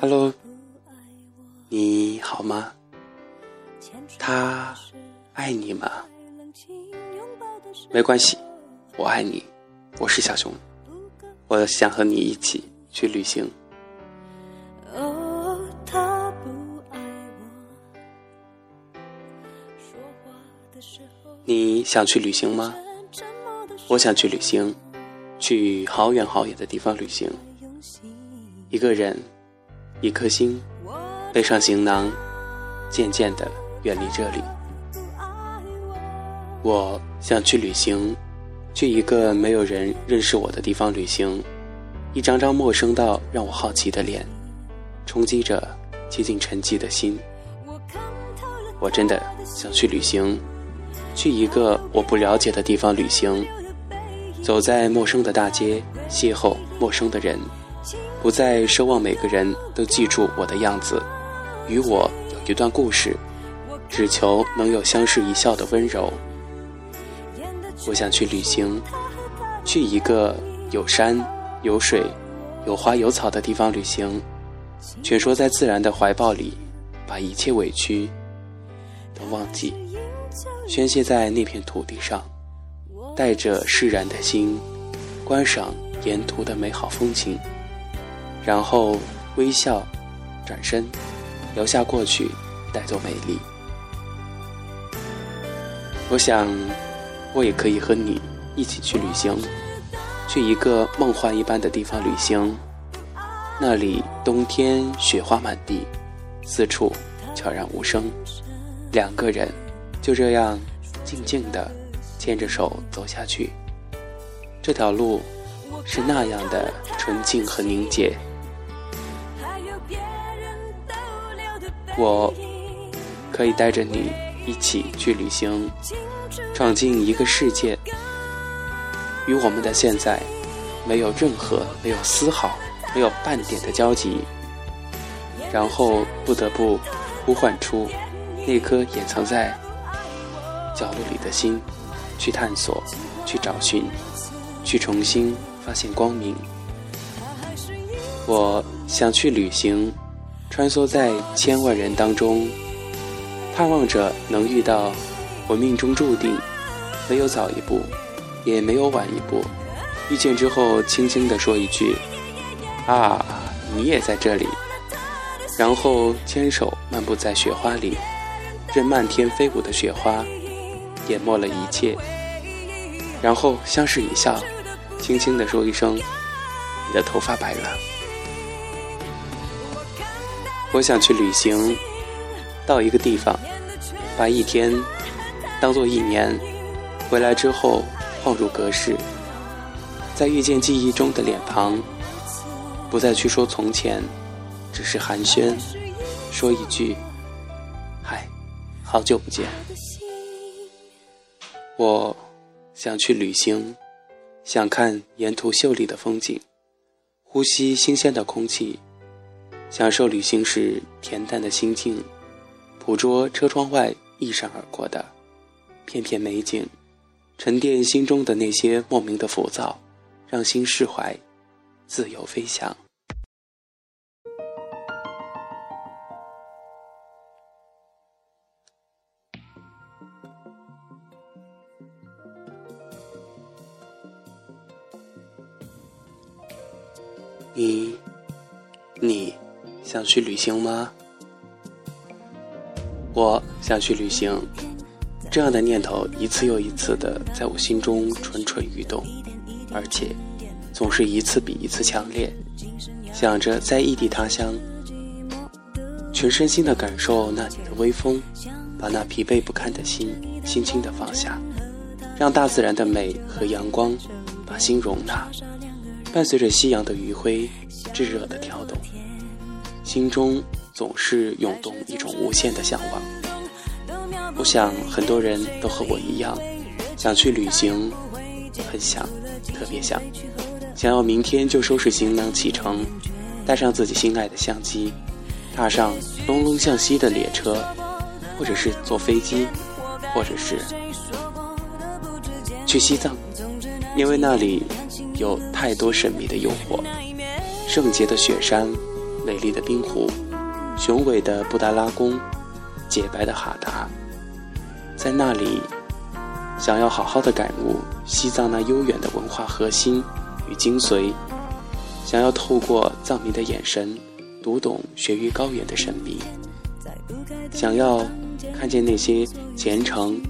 Hello，你好吗？他爱你吗？没关系，我爱你。我是小熊，我想和你一起去旅行。你想去旅行吗？我想去旅行，去好远好远的地方旅行。一个人，一颗心，背上行囊，渐渐的远离这里。我想去旅行，去一个没有人认识我的地方旅行。一张张陌生到让我好奇的脸，冲击着接近沉寂的心。我真的想去旅行。去一个我不了解的地方旅行，走在陌生的大街，邂逅陌生的人，不再奢望每个人都记住我的样子，与我有一段故事，只求能有相视一笑的温柔。我想去旅行，去一个有山有水、有花有草的地方旅行，蜷缩在自然的怀抱里，把一切委屈都忘记。宣泄在那片土地上，带着释然的心，观赏沿途的美好风景，然后微笑，转身，留下过去，带走美丽。我想，我也可以和你一起去旅行，去一个梦幻一般的地方旅行，那里冬天雪花满地，四处悄然无声，两个人。就这样，静静地牵着手走下去。这条路是那样的纯净和凝结。我可以带着你一起去旅行，闯进一个世界，与我们的现在没有任何、没有丝毫、没有半点的交集。然后不得不呼唤出那颗掩藏在。角落里的心，去探索，去找寻，去重新发现光明。我想去旅行，穿梭在千万人当中，盼望着能遇到我命中注定，没有早一步，也没有晚一步。遇见之后，轻轻地说一句：“啊，你也在这里。”然后牵手漫步在雪花里，任漫天飞舞的雪花。淹没了一切，然后相视一笑，轻轻地说一声：“你的头发白了。”我想去旅行，到一个地方，把一天当做一年，回来之后恍如隔世，再遇见记忆中的脸庞，不再去说从前，只是寒暄，说一句：“嗨，好久不见。”我想去旅行，想看沿途秀丽的风景，呼吸新鲜的空气，享受旅行时恬淡的心境，捕捉车窗外一闪而过的片片美景，沉淀心中的那些莫名的浮躁，让心释怀，自由飞翔。你，你想去旅行吗？我想去旅行，这样的念头一次又一次的在我心中蠢蠢欲动，而且总是一次比一次强烈。想着在异地他乡，全身心的感受那里的微风，把那疲惫不堪的心轻轻的放下，让大自然的美和阳光把心容纳。伴随着夕阳的余晖，炙热的跳动，心中总是涌动一种无限的向往。我想很多人都和我一样，想去旅行，很想，特别想，想要明天就收拾行囊启程，带上自己心爱的相机，踏上隆隆向西的列车，或者是坐飞机，或者是去西藏，因为那里。有太多神秘的诱惑，圣洁的雪山，美丽的冰湖、雄伟的布达拉宫、洁白的哈达，在那里，想要好好的感悟西藏那悠远的文化核心与精髓，想要透过藏民的眼神读懂雪域高原的神秘，想要看见那些虔诚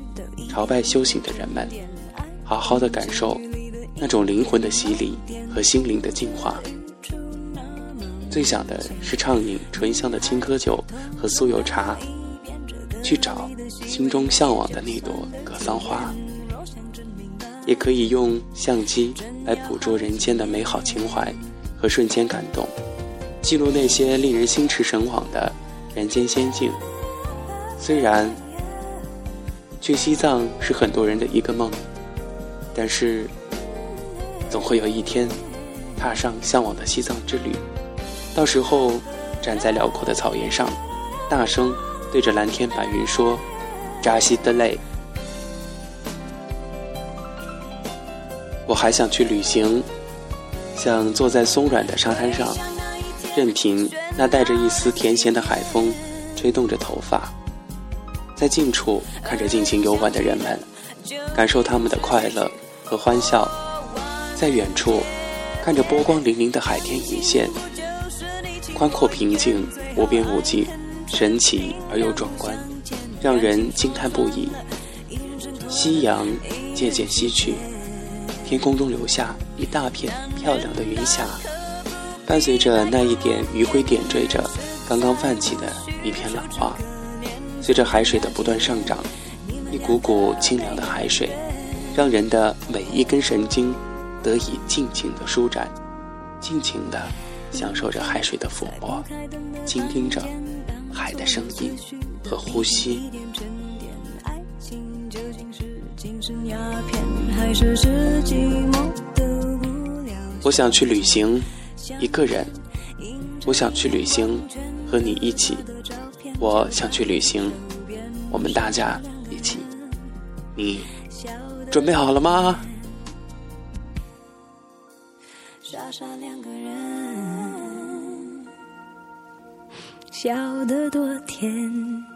朝拜修行的人们，好好的感受那种灵魂的洗礼和心灵的净化。最想的是畅饮醇香的青稞酒和酥油茶，去找心中向往的那朵格桑花。也可以用相机来捕捉人间的美好情怀和瞬间感动，记录那些令人心驰神往的人间仙境。虽然去西藏是很多人的一个梦，但是总会有一天踏上向往的西藏之旅。到时候，站在辽阔的草原上，大声对着蓝天白云说：“扎西德勒。”我还想去旅行，想坐在松软的沙滩上，任凭那带着一丝甜咸的海风吹动着头发，在近处看着尽情游玩的人们，感受他们的快乐和欢笑；在远处看着波光粼粼的海天一线。宽阔平静，无边无际，神奇而又壮观，让人惊叹不已。夕阳渐渐西去，天空中留下一大片漂亮的云霞，伴随着那一点余晖，点缀着刚刚泛起的一片浪花。随着海水的不断上涨，一股股清凉的海水，让人的每一根神经得以尽情的舒展，尽情的。享受着海水的抚摸，倾听着海的声音和呼吸。我想去旅行，一个人。我想去旅行，和你一起。我想去旅行，我们大家一起。你准备好了吗？傻傻两个笑得多甜。